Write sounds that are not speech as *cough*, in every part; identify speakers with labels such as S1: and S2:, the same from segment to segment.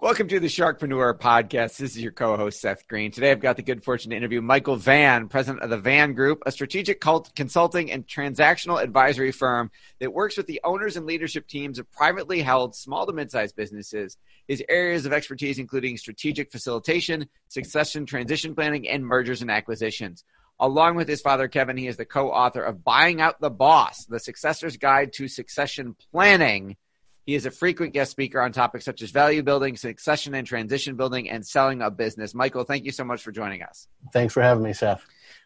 S1: Welcome to the Sharkpreneur Podcast. This is your co host, Seth Greene. Today I've got the good fortune to interview Michael Vann, president of the Vann Group, a strategic consulting and transactional advisory firm that works with the owners and leadership teams of privately held small to mid sized businesses. His areas of expertise including strategic facilitation, succession transition planning, and mergers and acquisitions. Along with his father, Kevin, he is the co author of Buying Out the Boss, the successor's guide to succession planning he is a frequent guest speaker on topics such as value building, succession and transition building, and selling a business. Michael, thank you so much for joining us.
S2: Thanks for having me, Seth.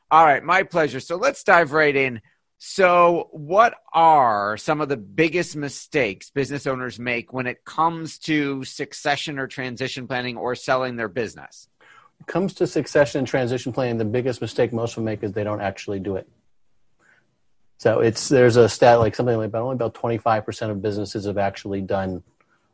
S1: All right, my pleasure. So let's dive right in. So, what are some of the biggest mistakes business owners make when it comes to succession or transition planning or selling their business?
S2: When it comes to succession and transition planning, the biggest mistake most of them make is they don't actually do it. So it's there's a stat like something like about only about 25% of businesses have actually done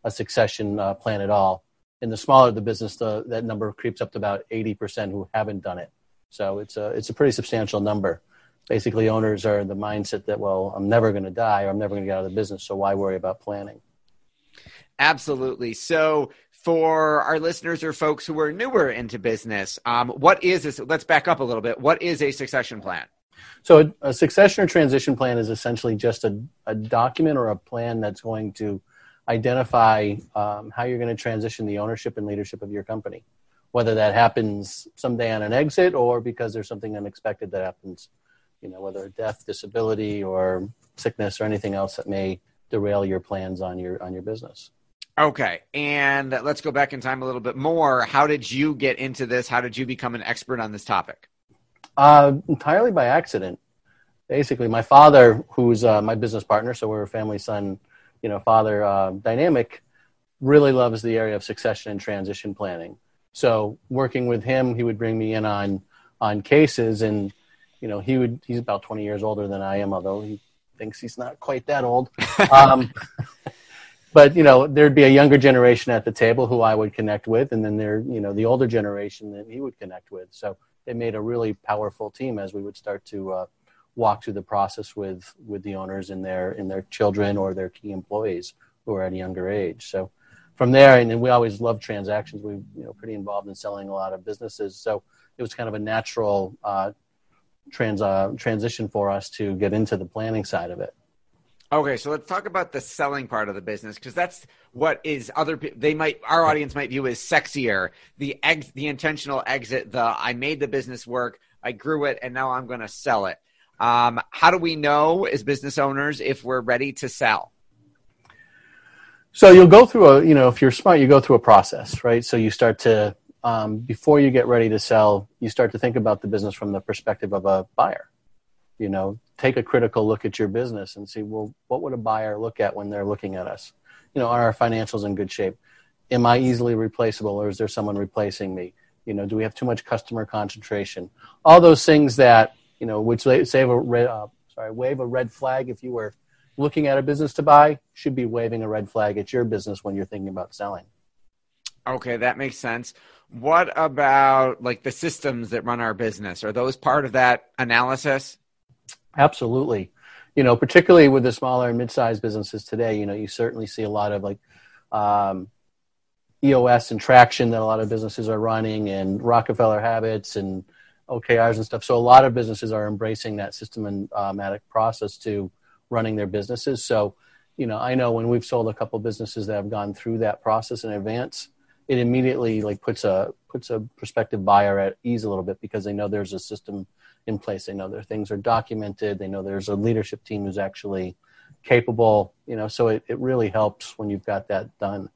S2: a succession uh, plan at all. In the smaller the business, the, that number creeps up to about 80% who haven't done it. So it's a it's a pretty substantial number. Basically, owners are in the mindset that well, I'm never going to die or I'm never going to get out of the business, so why worry about planning?
S1: Absolutely. So for our listeners or folks who are newer into business, um, what is this? Let's back up a little bit. What is a succession plan?
S2: So a, a, succession or transition plan is essentially just a, a, document or a plan that's going to identify um, how you're going to transition the ownership and leadership of your company, whether that happens someday on an exit or because there's something unexpected that happens, you know, whether a death, disability, or sickness or anything else that may derail your plans on your on your business.
S1: Okay, and let's go back in time a little bit more. How did you get into this? How did you become an expert on this topic?
S2: Uh, entirely by accident. Basically, my father, who's uh, my business partner, so we're a family son, you know, father uh, dynamic, really loves the area of succession and transition planning. So working with him, he would bring me in on on cases, and you know, he would. He's about twenty years older than I am, although he thinks he's not quite that old. *laughs* Um, but you know, there'd be a younger generation at the table who I would connect with, and then there, you know, the older generation that he would connect with. So it made a really powerful team as we would start to uh, walk through the process with with the owners and their and their children or their key employees who are at a younger age. So from there, and we always love transactions. We you know pretty involved in selling a lot of businesses, so it was kind of a natural uh, trans uh, transition for us to get into the planning side of it.
S1: Okay, so let's talk about the selling part of the business because that's what is other they might our audience might view as sexier the ex, the intentional exit the I made the business work I grew it and now I'm going to sell it. Um, how do we know as business owners if we're ready to sell?
S2: So you'll go through a you know if you're smart you go through a process right. So you start to um, before you get ready to sell you start to think about the business from the perspective of a buyer you know take a critical look at your business and see well what would a buyer look at when they're looking at us? You know are our financials in good shape? Am i easily replaceable or is there someone replacing me? You know do we have too much customer concentration? All those things that you know which save a red uh, sorry wave a red flag if you were looking at a business to buy should be waving a red flag at your business when you're thinking about selling.
S1: Okay that makes sense. What about like the systems that run our business? Are those part of that analysis
S2: Absolutely. you know, particularly with the smaller and mid-sized businesses today, you know, you certainly see a lot of like um, EOS and traction that a lot of businesses are running, and Rockefeller habits and OKRs and stuff. So a lot of businesses are embracing that systematic process to running their businesses. So, you know, I know when we've sold a couple businesses that have gone through that process in advance, it immediately like puts a puts a prospective buyer at ease a little bit because they know there's a system in place. They know their things are documented. They know there's a leadership team who's actually capable. You know, so it, it really helps when you've got that done.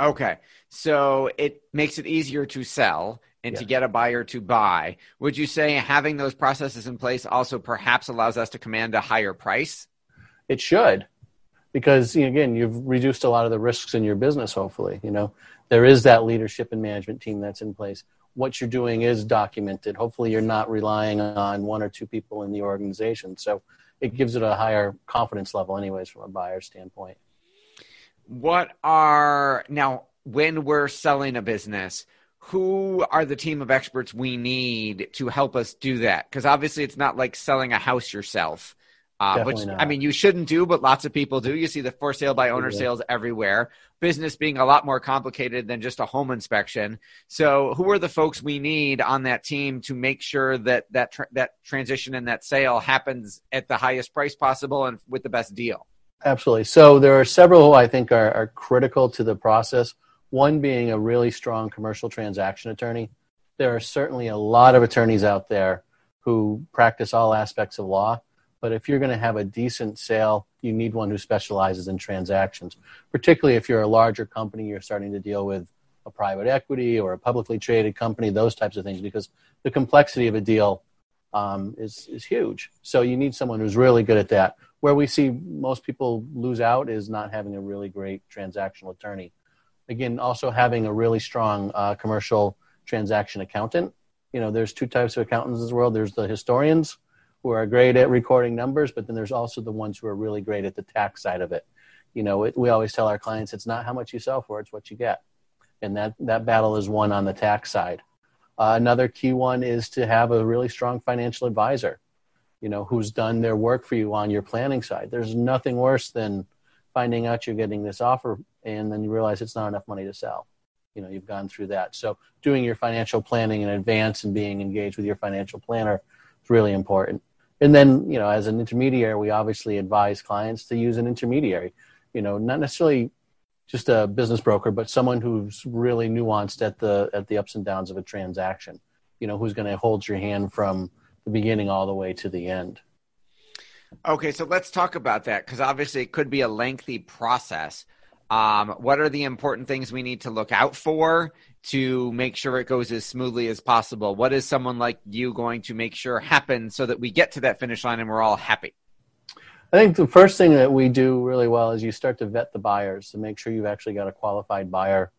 S1: Okay, so it makes it easier to sell and yeah. to get a buyer to buy. Would you say having those processes in place also perhaps allows us to command a higher price?
S2: It should, because again, you've reduced a lot of the risks in your business. Hopefully, you know there is that leadership and management team that's in place. What you're doing is documented. Hopefully, you're not relying on one or two people in the organization. So it gives it a higher confidence level, anyways, from a buyer standpoint.
S1: What are now when we're selling a business? who are the team of experts we need to help us do that? Because obviously, it's not like selling a house yourself. Uh, which not. I mean, you shouldn't do, but lots of people do. You see the for sale by owner yeah. sales everywhere. Business being a lot more complicated than just a home inspection. So, who are the folks we need on that team to make sure that that tra- that transition and that sale happens at the highest price possible and with the best deal?
S2: Absolutely. So, there are several who I think are, are critical to the process. One being a really strong commercial transaction attorney. There are certainly a lot of attorneys out there who practice all aspects of law, but if you're going to have a decent sale, you need one who specializes in transactions. Particularly if you're a larger company, you're starting to deal with a private equity or a publicly traded company, those types of things, because the complexity of a deal um, is is huge. So you need someone who's really good at that. Where we see most people lose out is not having a really great transactional attorney again, also having a really strong uh, commercial transaction accountant. You know, there's two types of accountants in this world. There's the historians who are great at recording numbers, but then there's also the ones who are really great at the tax side of it. You know, it, we always tell our clients it's not how much you sell for, it's what you get. And that, that battle is won on the tax side. Uh, another key one is to have a really strong financial advisor, you know, who's done their work for you on your planning side. There's nothing worse than finding out you're getting this offer and then you realize it's not enough money to sell you know you've gone through that so doing your financial planning in advance and being engaged with your financial planner is really important and then you know as an intermediary we obviously advise clients to use an intermediary you know not necessarily just a business broker but someone who's really nuanced at the at the ups and downs of a transaction you know who's going to hold your hand from the beginning all the way to the end
S1: Okay, so let's talk about that because obviously it could be a lengthy process. Um, what are the important things we need to look out for to make sure it goes as smoothly as possible? What is someone like you going to make sure happens so that we get to that finish line and we're all happy?
S2: I think the first thing that we do really well is you start to vet the buyers to make sure you've actually got a qualified buyer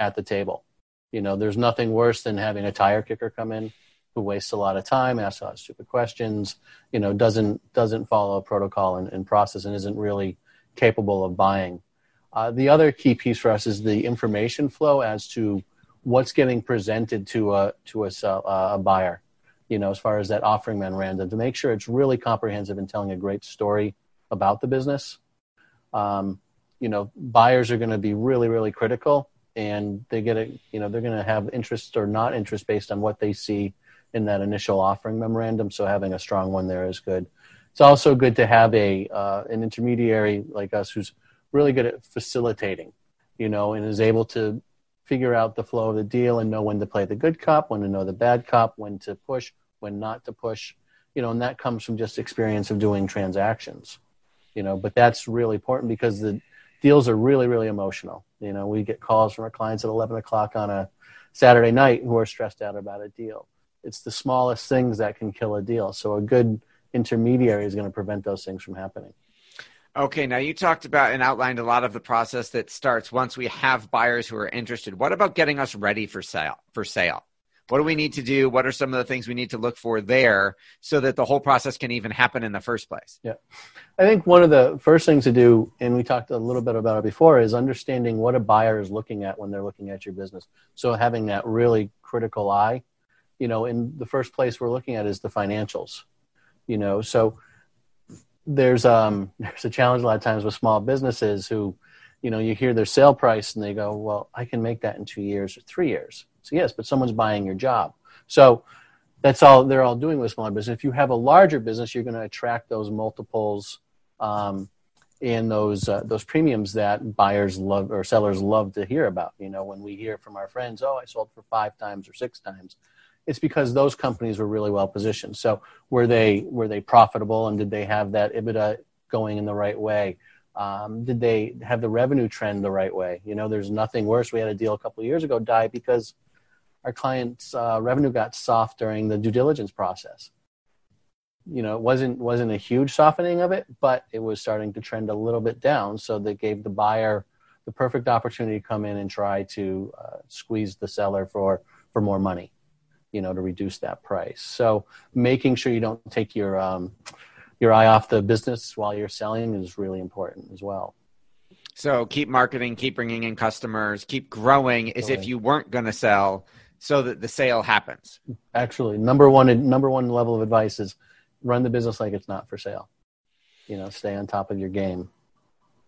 S2: at the table. You know, there's nothing worse than having a tire kicker come in who wastes a lot of time, asks a lot of stupid questions, you know, doesn't doesn't follow protocol and, and process, and isn't really capable of buying. Uh, the other key piece for us is the information flow as to what's getting presented to a to a, uh, a buyer. You know, as far as that offering memorandum, to make sure it's really comprehensive and telling a great story about the business. Um, you know, buyers are going to be really, really critical, and they get it. You know, they're going to have interest or not interest based on what they see in that initial offering memorandum. So having a strong one there is good. It's also good to have a uh, an intermediary like us who's really good at facilitating, you know, and is able to figure out the flow of the deal and know when to play the good cop, when to know the bad cop, when to push, when not to push, you know, and that comes from just experience of doing transactions, you know. But that's really important because the deals are really, really emotional. You know, we get calls from our clients at 11 o'clock on a Saturday night who are stressed out about a deal it's the smallest things that can kill a deal. So a good intermediary is going to prevent those things from happening.
S1: Okay, now you talked about and outlined a lot of the process that starts once we have buyers who are interested. What about getting us ready for sale? For sale, what do we need to do? What are some of the things we need to look for there so that the whole process can even happen in the first place?
S2: Yeah, I think one of the first things to do, and we talked a little bit about it before, is understanding what a buyer is looking at when they're looking at your business. So having that really critical eye you know, in the first place we're looking at is the financials, you know, so there's um *laughs* there's a challenge a lot of times with small businesses who you know you hear their sale price and they go well i can make that in two years or three years. So yes but someone's buying your job. So that's all they're all doing with small business. If you have a larger business you're going to attract those multiples um, and those uh, those premiums that buyers love or sellers love to hear about. You know when we hear from our friends oh i sold for five times or six times it's because those companies were really well positioned so were they were they profitable and did they have that ebitda going in the right way um, did they have the revenue trend the right way? You know, there's nothing worse. We had a deal a couple years ago die because our client's uh, revenue got soft during the due diligence process. You know, it wasn't wasn't a huge softening of it, but it was starting to trend a little bit down. So that gave the buyer the perfect opportunity to come in and try to uh, squeeze the seller for for more money. You know, to reduce that price. So making sure you don't take your um, your eye off the business while you're selling is really important as well.
S1: So keep marketing, keep bringing in customers, keep growing as if you weren't going to sell so that the sale happens.
S2: Actually, number one number one level of advice is run the business like it's not for sale. You know, stay on top of your game.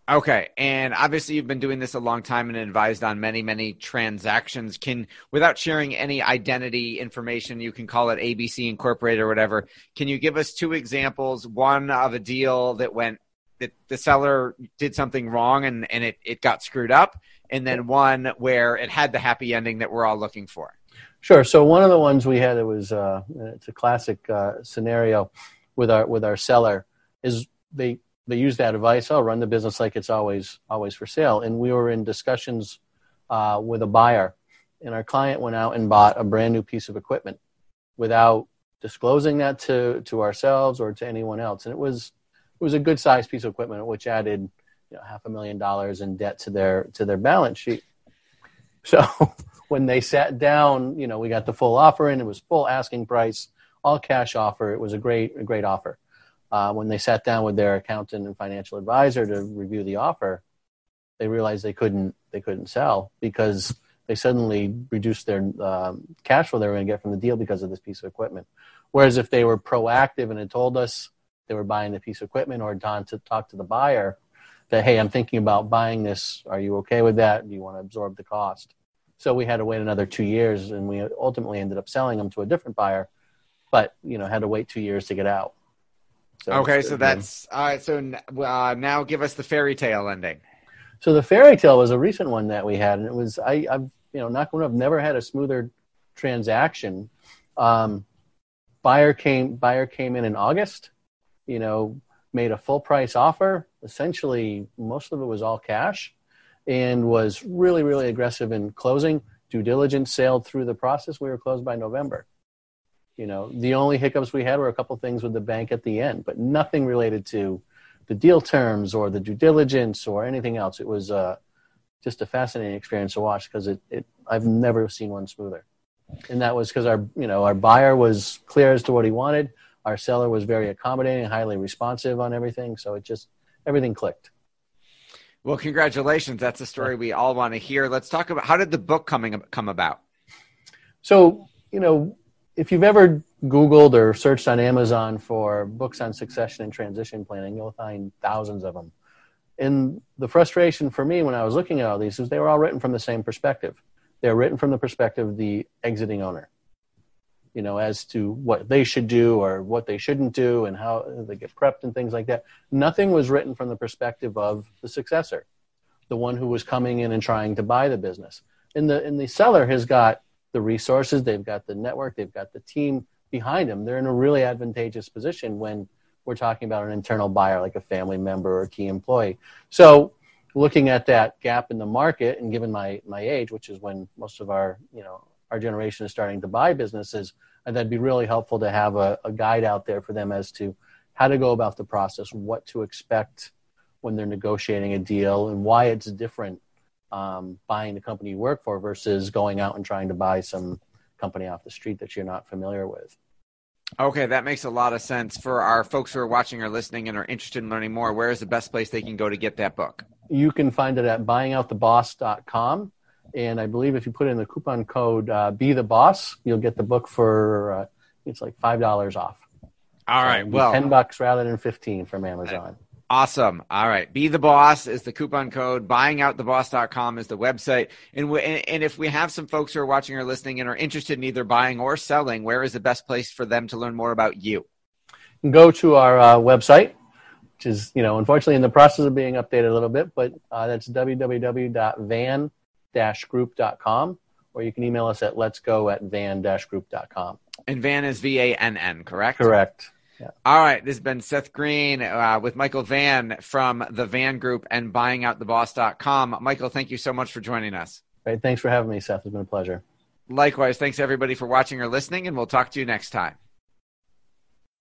S1: Okay, and obviously you've been doing this a long time and advised on many, many transactions. Can, without sharing any identity information, you can call it ABC Incorporated or whatever. Can you give us two examples? One of a deal that went that the seller did something wrong and and it it got screwed up, and then one where it had the happy ending that we're all looking for.
S2: Sure. So one of the ones we had it was uh, it's a classic uh, scenario with our with our seller is they they use that advice. Oh, run the business like it's always always for sale. And we were in discussions uh, with a buyer, and our client went out and bought a brand new piece of equipment without disclosing that to to ourselves or to anyone else. And it was it was a good sized piece of equipment, which added you know, half a million dollars in debt to their to their balance sheet. So *laughs* when they sat down, you know, we got the full offer in. It was full asking price, all cash offer. It was a great a great offer uh, when they sat down with their accountant and financial advisor to review the offer, they realized they couldn't they couldn't sell because they suddenly reduced their um, cash flow they were going to get from the deal because of this piece of equipment. Whereas if they were proactive and had told us they were buying the piece of equipment or gone to talk to the buyer that hey, I'm thinking about buying this. Are you okay with that? Do you want to absorb the cost? So we had to wait another two years, and we ultimately ended up selling them to a different buyer, but you know had to wait two years to get out.
S1: So okay, so that's all right. So uh, now give us the fairy tale ending.
S2: So the fairy tale was a recent one that we had, and it was I, I've you know not going to have never had a smoother transaction. Um, buyer came buyer came in in August. You know, made a full price offer. Essentially, most of it was all cash, and was really really aggressive in closing. Due diligence sailed through the process. We were closed by November. You know, the only hiccups we had were a couple things with the bank at the end, but nothing related to the deal terms or the due diligence or anything else. It was uh, just a fascinating experience to watch because it, it I've never seen one smoother. And that was because our you know our buyer was clear as to what he wanted. Our seller was very accommodating, highly responsive on everything. So it just everything clicked.
S1: Well, congratulations. That's a story we all want to hear. Let's talk about how did the book coming come about?
S2: So, you know, if you've ever Googled or searched on Amazon for books on succession and transition planning, you'll find thousands of them. And the frustration for me when I was looking at all these is they were all written from the same perspective. They were written from the perspective of the exiting owner, you know, as to what they should do or what they shouldn't do and how they get prepped and things like that. Nothing was written from the perspective of the successor, the one who was coming in and trying to buy the business. And the, and the seller has got the resources, they've got the network, they've got the team behind them. They're in a really advantageous position when we're talking about an internal buyer like a family member or a key employee. So looking at that gap in the market and given my, my age, which is when most of our, you know, our generation is starting to buy businesses, and that'd be really helpful to have a, a guide out there for them as to how to go about the process, what to expect when they're negotiating a deal, and why it's different um, buying the company you work for versus going out and trying to buy some company off the street that you're not familiar with.
S1: Okay, that makes a lot of sense. For our folks who are watching or listening and are interested in learning more, where is the best place they can go to get that book?
S2: You can find it at buyingouttheboss.com. And I believe if you put in the coupon code uh, Be the Boss, you'll get the book for uh, it's like five dollars off.
S3: All right. Well,
S2: ten bucks rather than fifteen from Amazon.
S3: Awesome. All right. Be the boss is the coupon code. Buyingouttheboss.com is the website. And, we, and, if we have some folks who are watching or listening and are interested in either buying or selling, where is the best place for them to learn more about you?
S2: Go to our uh, website, which is, you know, unfortunately in the process of being updated a little bit, but uh, that's www.vann-group.com, or you can email us at let's go at vann-group.com.
S3: And Vann is V A N N, correct?
S2: Correct.
S3: Yeah. All right. This has been Seth Greene uh, with Michael Vann from the Vann Group and buyingouttheboss.com. Michael, thank you so much for joining us.
S2: Great. Thanks for having me, Seth. It's been a pleasure.
S3: Likewise. Thanks, everybody, for watching or listening, and we'll talk to you next time.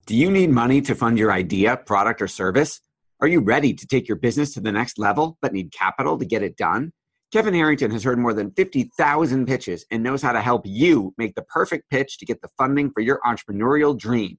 S1: Do you need money to fund your idea, product, or service? Are you ready to take your business to the next level but need capital to get it done? Kevin Harrington has heard more than 50,000 pitches and knows how to help you make the perfect pitch to get the funding for your entrepreneurial dream.